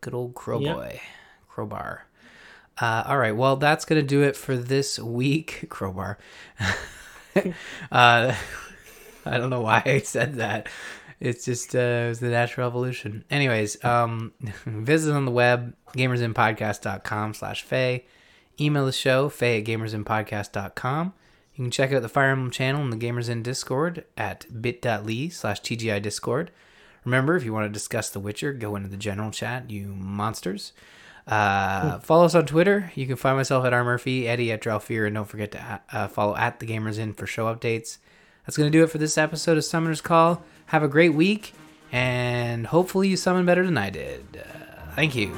good old Crow Yep. Boy, Crowbar. Uh, all right. Well, that's gonna do it for this week. Crowbar. uh, I don't know why I said that. It's just uh, it was the natural evolution. Anyways, um, visit on the web gamersinnpodcast.com slash Fae. Email the show, Fae at gamersinnpodcast.com. You can check out the Fire Emblem channel in the Gamers Inn Discord at bit.ly slash TGI Discord. Remember, if you want to discuss The Witcher, go into the general chat, you monsters. Uh, follow us on Twitter. You can find myself at R Murphy, Eddie at Dralfear, and don't forget to uh, follow at the Gamers Inn for show updates. That's going to do it for this episode of Summoner's Call. Have a great week, and hopefully you summon better than I did. Uh, thank you.